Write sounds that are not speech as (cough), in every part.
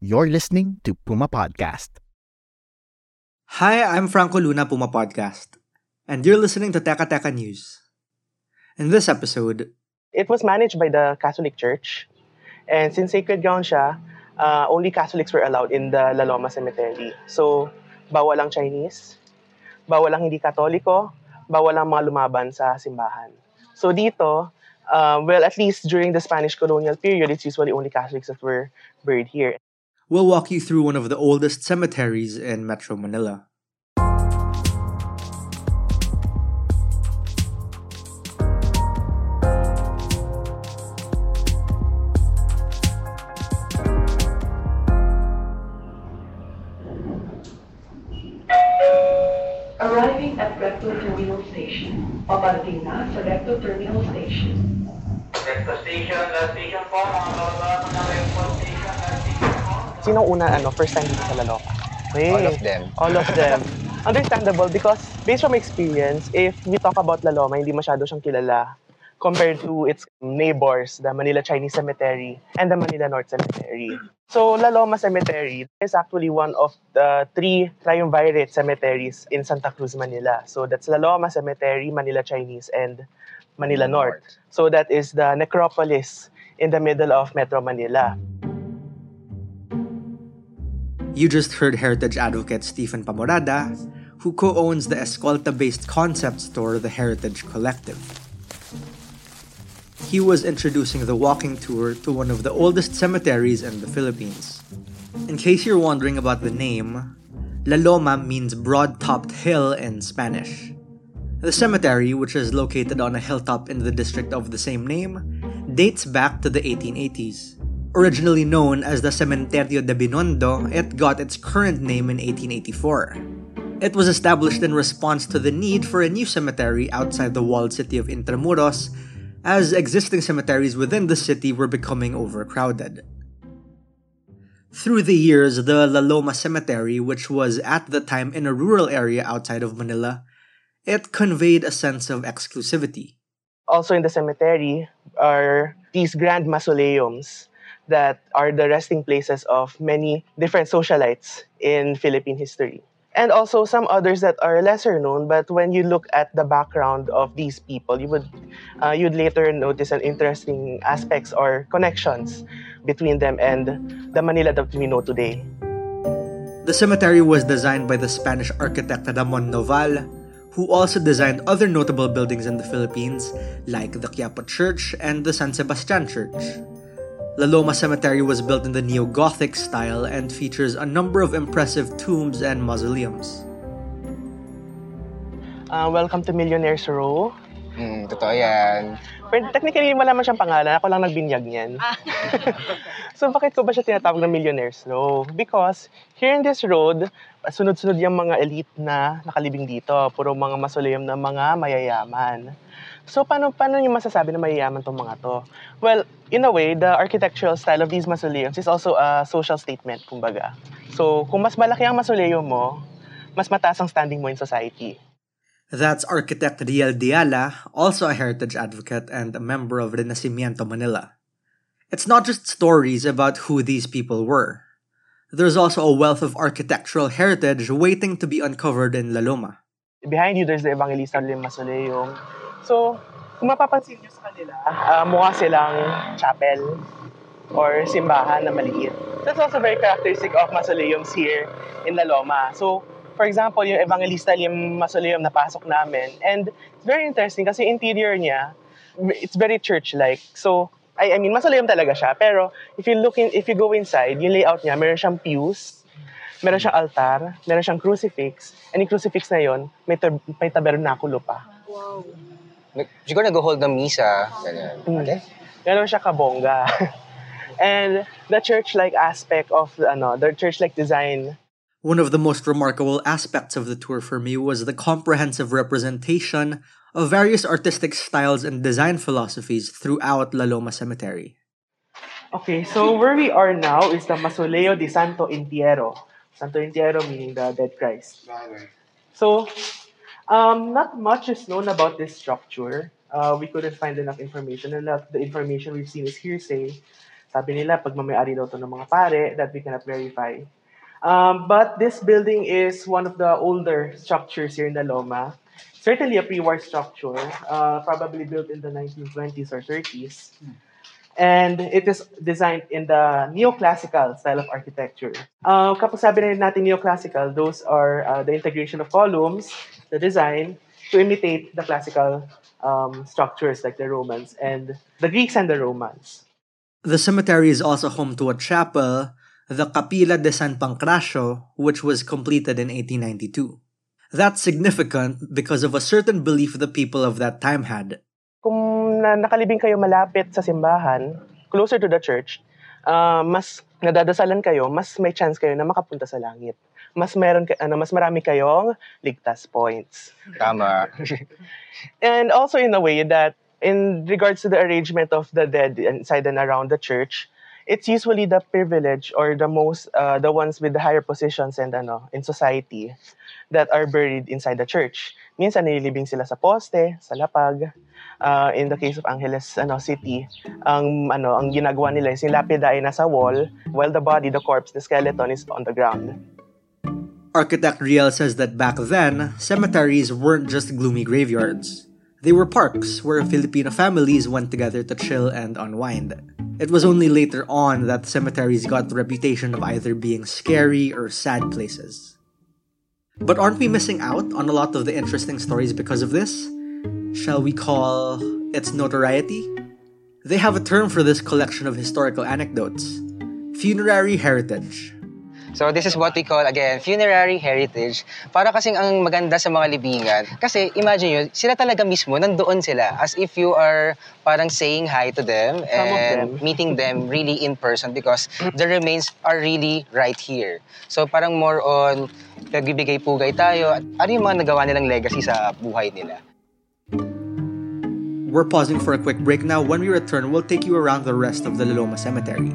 You're listening to Puma Podcast. Hi, I'm Franco Luna, Puma Podcast, and you're listening to Teka Teka News. In this episode, It was managed by the Catholic Church. And since sacred ground siya, uh, only Catholics were allowed in the La Loma Cemetery. So, bawal ang Chinese, bawal ang hindi Katoliko, bawal ang mga lumaban sa simbahan. So dito, uh, well, at least during the Spanish colonial period, it's usually only Catholics that were buried here. We'll walk you through one of the oldest cemeteries in Metro Manila. Arriving at Recto Terminal Station. Paparating na sa Recto Terminal Station. Recto Station, last station po, mga kababa, mga Recto Station, last station po. Sino una, ano, first time dito sa La Loma? Okay. All of them. All of them. Understandable because based from experience, if we talk about La Loma, hindi masyado siyang kilala compared to its neighbors, the Manila Chinese Cemetery and the Manila North Cemetery. So La Loma Cemetery is actually one of the three triumvirate cemeteries in Santa Cruz, Manila. So that's La Loma Cemetery, Manila Chinese, and Manila North. So that is the necropolis in the middle of Metro Manila. You just heard heritage advocate Stephen Pamorada, who co owns the Escolta based concept store, The Heritage Collective. He was introducing the walking tour to one of the oldest cemeteries in the Philippines. In case you're wondering about the name, La Loma means broad topped hill in Spanish. The cemetery, which is located on a hilltop in the district of the same name, dates back to the 1880s. Originally known as the Cementerio de Binondo, it got its current name in 1884. It was established in response to the need for a new cemetery outside the walled city of Intramuros, as existing cemeteries within the city were becoming overcrowded. Through the years, the La Loma Cemetery, which was at the time in a rural area outside of Manila, it conveyed a sense of exclusivity. also in the cemetery are these grand mausoleums that are the resting places of many different socialites in Philippine history. And also some others that are lesser known, but when you look at the background of these people, you would uh, you'd later notice an interesting aspects or connections between them and the Manila that we know today. The cemetery was designed by the Spanish architect Ramon Noval, who also designed other notable buildings in the Philippines, like the Quiapo Church and the San Sebastian Church. La Loma Cemetery was built in the Neo Gothic style and features a number of impressive tombs and mausoleums. Uh, welcome to Millionaires Row. Hmm, totoo yan. Pero technically, wala man siyang pangalan. Ako lang nagbinyag niyan. (laughs) so, bakit ko ba siya tinatawag na Millionaires Row? Because here in this road, sunod-sunod yung mga elite na nakalibing dito. Puro mga mausoleum ng mga mayayaman. So, paano, paano yung masasabi na mayayaman tong mga to? Well, in a way, the architectural style of these mausoleums is also a social statement, kumbaga. So, kung mas malaki ang mausoleum mo, mas mataas ang standing mo in society. That's architect Riel Diala, also a heritage advocate and a member of Renacimiento Manila. It's not just stories about who these people were. There's also a wealth of architectural heritage waiting to be uncovered in La Loma. behind you, there's the Evangelista Lim Mausoleum. So, kung mapapansin nyo sa kanila, uh, mukha silang chapel or simbahan na maliit. That's also very characteristic of mausoleums here in La Loma. So, for example, yung Evangelista Lim Mausoleum na pasok namin, and it's very interesting kasi interior niya, it's very church-like. So, I, I mean, mausoleum talaga siya. Pero, if you look in, if you go inside, yung layout niya, meron siyang pews, meron siyang altar, meron siyang crucifix, and yung crucifix na yon may, tab- may tabernakulo pa. Nag- Siguro nag-hold ng misa. Ganyan. Mm. Okay? Ganon siya kabongga. (laughs) and the church-like aspect of ano, the church-like design One of the most remarkable aspects of the tour for me was the comprehensive representation of various artistic styles and design philosophies throughout La Loma Cemetery. Okay, so where we are now is the Mausoleo de Santo Entierro. Santo Entierro meaning the dead Christ. So, um, not much is known about this structure. Uh, we couldn't find enough information, and that the information we've seen is hearsay. Sabi nila, pag mamayari daw to ng mga pare, that we cannot verify. Um, but this building is one of the older structures here in the Loma. Certainly a pre-war structure, uh, probably built in the 1920s or 30s. And it is designed in the neoclassical style of architecture. Uh, kapag sabi na natin neoclassical, those are uh, the integration of columns, the design, to imitate the classical um, structures like the Romans and the Greeks and the Romans. The cemetery is also home to a chapel, the Capilla de San Pancracio, which was completed in 1892. That's significant because of a certain belief the people of that time had. Kung na, nakalibing kayo malapit sa simbahan, closer to the church, uh, mas nadadasalan kayo, mas may chance kayo na makapunta sa langit. Mas meron ka, ano, mas marami kayong ligtas points. Tama. (laughs) And also in a way that in regards to the arrangement of the dead inside and around the church, it's usually the privileged or the most uh, the ones with the higher positions and ano in society that are buried inside the church. Minsan nililibing sila sa poste, sa lapag. Uh, in the case of Angeles ano City, ang ano ang ginagawa nila is yung lapida ay nasa wall while the body, the corpse, the skeleton is on the ground. Architect Riel says that back then, cemeteries weren't just gloomy graveyards. They were parks where Filipino families went together to chill and unwind. It was only later on that cemeteries got the reputation of either being scary or sad places. But aren't we missing out on a lot of the interesting stories because of this? Shall we call its notoriety? They have a term for this collection of historical anecdotes funerary heritage. So this is what we call, again, funerary heritage. Para kasing ang maganda sa mga libingan. Kasi imagine yun, sila talaga mismo, nandoon sila. As if you are parang saying hi to them and them. meeting them (laughs) really in person because the remains are really right here. So parang more on, nagbibigay pugay tayo. Ano yung mga nagawa nilang legacy sa buhay nila? We're pausing for a quick break now. When we return, we'll take you around the rest of the Loma Cemetery.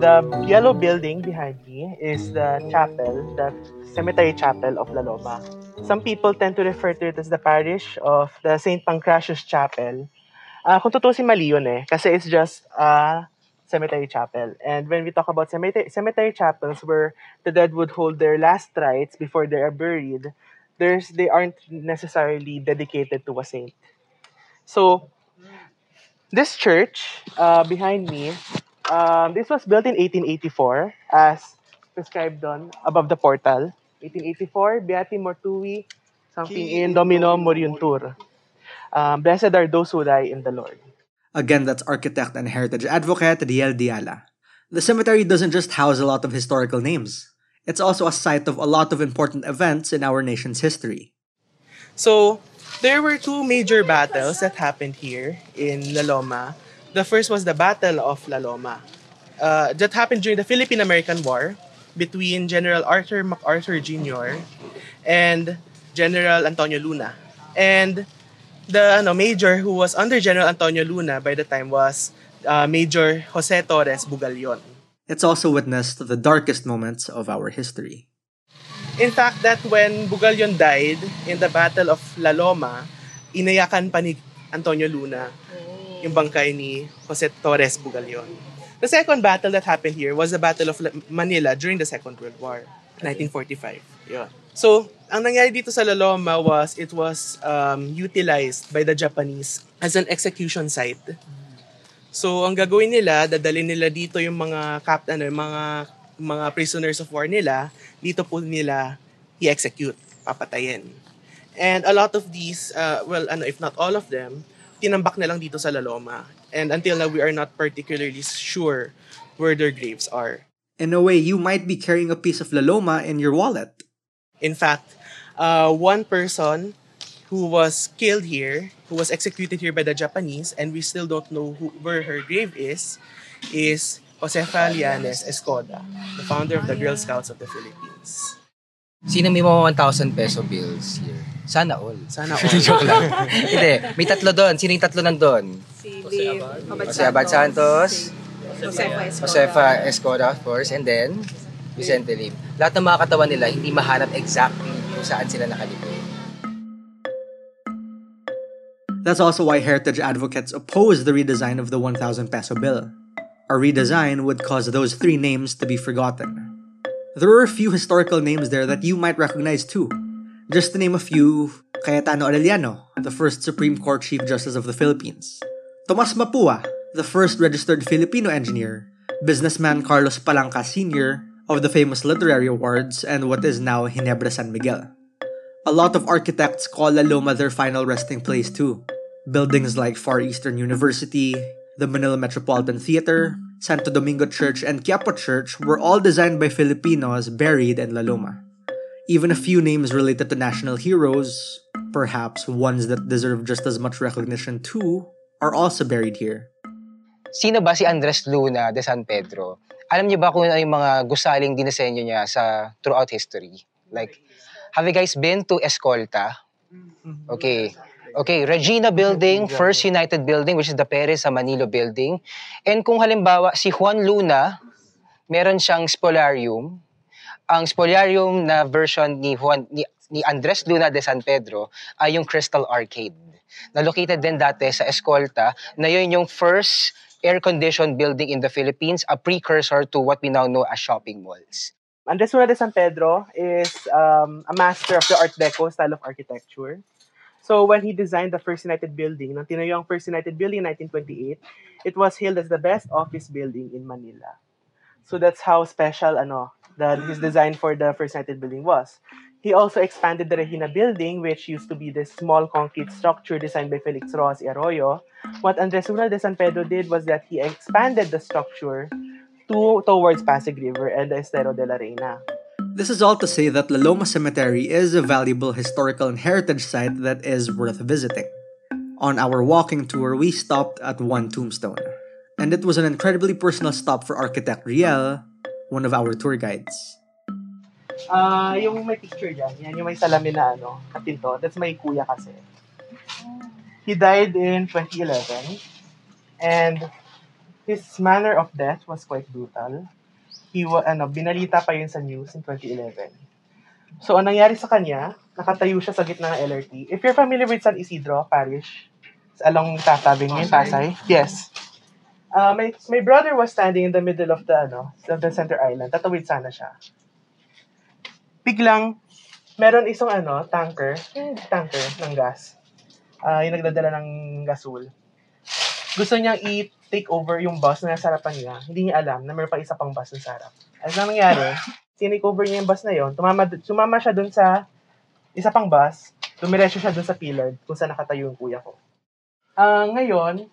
The yellow building behind me is the chapel, the cemetery chapel of La Loma. Some people tend to refer to it as the parish of the St. Pancratius Chapel. Ah, kung tutusin mali yun eh, kasi it's just a cemetery chapel. And when we talk about cemetery, cemetery chapels where the dead would hold their last rites before they are buried, there's they aren't necessarily dedicated to a saint. So, this church uh, behind me, um, this was built in 1884 as prescribed on above the portal. 1884, Beati Mortui, something in Domino Moriuntur. Um, blessed are those who die in the Lord. Again, that's architect and heritage advocate Riel Diala. The cemetery doesn't just house a lot of historical names. It's also a site of a lot of important events in our nation's history. So, There were two major battles that happened here in La Loma. The first was the Battle of La Loma. Uh, that happened during the Philippine-American War between General Arthur MacArthur Jr. and General Antonio Luna. And the ano, major who was under General Antonio Luna by the time was uh, Major Jose Torres Bugalyon. It's also witnessed the darkest moments of our history. In fact, that when Bugalyon died in the Battle of La Loma, inayakan pa ni Antonio Luna yung bangkay ni Jose Torres Bugalyon. The second battle that happened here was the Battle of La- Manila during the Second World War, 1945. Yun. So, ang nangyari dito sa La Loma was it was um, utilized by the Japanese as an execution site. So, ang gagawin nila, dadalhin nila dito yung mga cap, ano, mga mga prisoners of war nila, dito po nila i-execute, papatayin. And a lot of these, uh, well, ano, if not all of them, tinambak na lang dito sa La Loma. And until now, we are not particularly sure where their graves are. In a way, you might be carrying a piece of La Loma in your wallet. In fact, uh, one person who was killed here, who was executed here by the Japanese, and we still don't know who, where her grave is, is Josefa Lianes Escoda, the founder of the Girl Scouts of the Philippines. Sino may mga 1,000 peso bills here? Sana all. Sana (laughs) all. Joke lang. Hindi. May tatlo doon. Sino yung tatlo nandun? Si Liv, Jose Abad Santos, Josefa Escoda. Josefa Escoda, of course, and then Vicente Lim. Lahat ng mga katawan nila, hindi mahanap exactly kung saan sila nakalibing. That's also why heritage advocates oppose the redesign of the 1,000 peso bill. A redesign would cause those three names to be forgotten. There are a few historical names there that you might recognize too. Just to name a few, Cayetano Arellano, the first Supreme Court Chief Justice of the Philippines. Tomas Mapua, the first registered Filipino engineer. Businessman Carlos Palanca Sr. of the famous literary awards and what is now Ginebra San Miguel. A lot of architects call La Loma their final resting place too. Buildings like Far Eastern University, the Manila Metropolitan Theater, Santo Domingo Church, and Quiapo Church were all designed by Filipinos buried in La Loma. Even a few names related to national heroes, perhaps ones that deserve just as much recognition too, are also buried here. Sino ba si Andres Luna de San Pedro? Alam niyo ba kung ano yung mga gusaling dinisenyo niya sa throughout history? Like, have you guys been to Escolta? Okay. Okay, Regina Building, First United Building, which is the Perez sa Manilo Building. And kung halimbawa, si Juan Luna, meron siyang spolarium. Ang spolarium na version ni Juan ni, ni Andres Luna de San Pedro ay yung Crystal Arcade. Na located din dati sa Escolta, na yun yung first air-conditioned building in the Philippines, a precursor to what we now know as shopping malls. Andres Luna de San Pedro is um, a master of the Art Deco style of architecture. So when he designed the First United Building, nang tinayo ang First United Building in 1928, it was hailed as the best office building in Manila. So that's how special ano that his mm. design for the First United Building was. He also expanded the Regina Building, which used to be this small concrete structure designed by Felix Roxas y Arroyo. What Andres Luna de San Pedro did was that he expanded the structure to towards Pasig River and the Estero de la Reina. This is all to say that La Loma Cemetery is a valuable historical and heritage site that is worth visiting. On our walking tour, we stopped at one tombstone, and it was an incredibly personal stop for architect Riel, one of our tour guides. Ah, yung may picture dyan, yan yung may salamin na ano, na pinto. That's my kuya kasi. He died in 2011 and his manner of death was quite brutal. He wa, ano, binalita pa yun sa news in 2011. So, ang nangyari sa kanya, nakatayo siya sa gitna ng LRT. If you're familiar with San Isidro Parish, along Tatabing in Pasay, yes. Uh, my, my brother was standing in the middle of the, ano, of the center island. Tatawid sana siya biglang meron isang ano, tanker, tanker ng gas. Ah, yung nagdadala ng gasol. Gusto niyang i-take over yung bus na nasa harapan niya. Hindi niya alam na meron pa isa pang bus sa harap. At ang nangyari, tinake over niya yung bus na yon. Tumama, sumama siya dun sa isa pang bus. Dumiretso siya dun sa pillar kung saan nakatayo yung kuya ko. Ah, ngayon,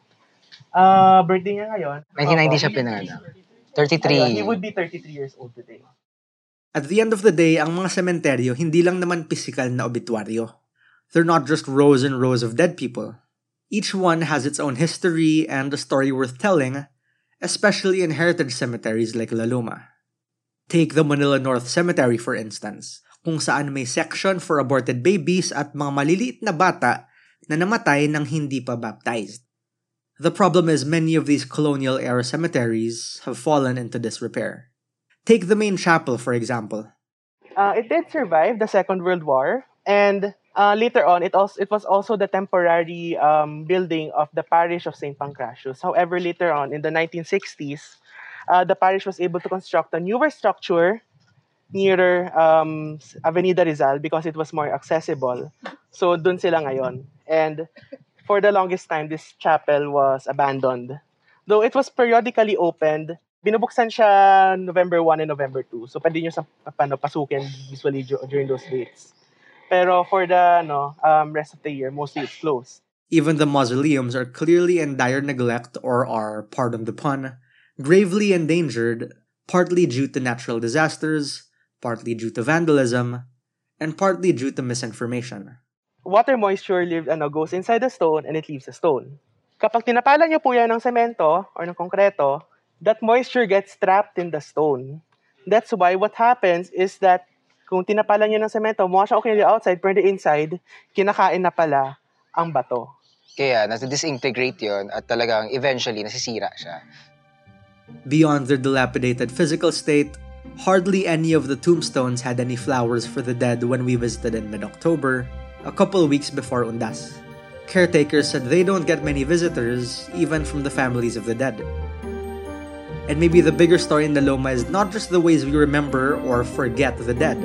ah, birthday niya ngayon. 1990 siya Opo. pinanganak. Ayun, he 33. would be 33 years old today. At the end of the day, ang mga sementeryo hindi lang naman pisikal na obituaryo. They're not just rows and rows of dead people. Each one has its own history and a story worth telling, especially in heritage cemeteries like La Loma. Take the Manila North Cemetery for instance, kung saan may section for aborted babies at mga maliliit na bata na namatay nang hindi pa baptized. The problem is many of these colonial era cemeteries have fallen into disrepair. Take the main chapel, for example. Uh, it did survive the Second World War, and uh, later on, it also it was also the temporary um, building of the parish of Saint Pancratius. However, later on in the 1960s, uh, the parish was able to construct a newer structure nearer um, Avenida Rizal because it was more accessible. So dun sila ngayon. And for the longest time, this chapel was abandoned. Though it was periodically opened, binubuksan siya November 1 and November 2. So pwede nyo sa paano, pasukin usually during those dates. Pero for the no, um, rest of the year, mostly it's closed. Even the mausoleums are clearly in dire neglect or are, pardon the pun, gravely endangered, partly due to natural disasters, partly due to vandalism, and partly due to misinformation. Water moisture live, ano, goes inside the stone and it leaves the stone. Kapag tinapalan niyo po yan ng semento or ng konkreto, that moisture gets trapped in the stone. That's why what happens is that kung tinapalan niyo ng semento, mukha siya okay on the outside, pero the inside, kinakain na pala ang bato. Kaya nasa-disintegrate yon at talagang eventually nasisira siya. Beyond their dilapidated physical state, hardly any of the tombstones had any flowers for the dead when we visited in mid October, a couple weeks before Undas. Caretakers said they don't get many visitors, even from the families of the dead. And maybe the bigger story in the Loma is not just the ways we remember or forget the dead.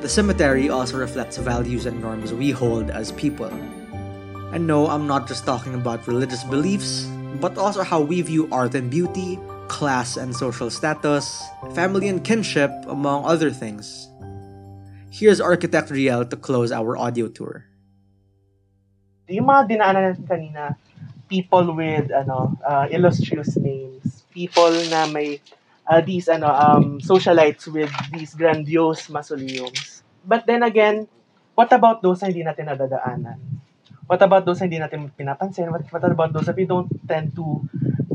The cemetery also reflects values and norms we hold as people. And no, I'm not just talking about religious beliefs, but also how we view art and beauty, class and social status, family and kinship, among other things. Here's architect Riel to close our audio tour. Yung mga dinaanan natin kanina, people with ano uh, illustrious names, people na may uh, these ano um socialites with these grandiose mausoleums. But then again, what about those na hindi natin nadadaanan? What about those na hindi natin pinapansin? What, what about those that we don't tend to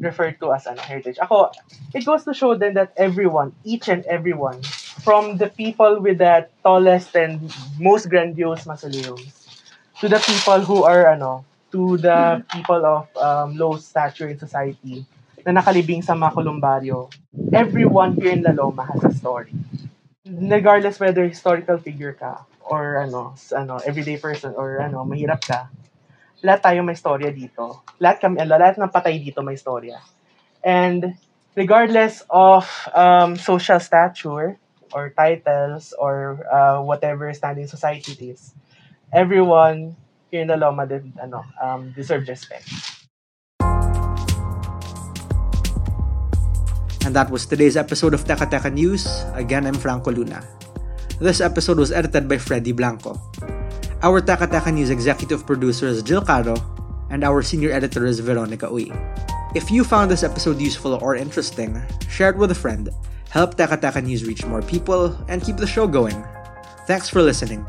refer to as ano, heritage? Ako, it goes to show then that everyone, each and everyone, from the people with the tallest and most grandiose mausoleums, to the people who are ano, to the people of um, low stature in society na nakalibing sa mga kolumbaryo, everyone here in La Loma has a story. Regardless whether historical figure ka or ano, ano everyday person or ano, mahirap ka, lahat tayo may storya dito. Lahat kami, lahat ng patay dito may storya. And regardless of um, social stature or titles or uh, whatever standing society it is, everyone here in the Loma did, ano, um, deserves respect. And that was today's episode of Teka Teka News. Again, I'm Franco Luna. This episode was edited by Freddy Blanco. Our Teka Teka News executive producer is Jill Caro, and our senior editor is Veronica Uy. If you found this episode useful or interesting, share it with a friend, help Teka News reach more people, and keep the show going. Thanks for listening.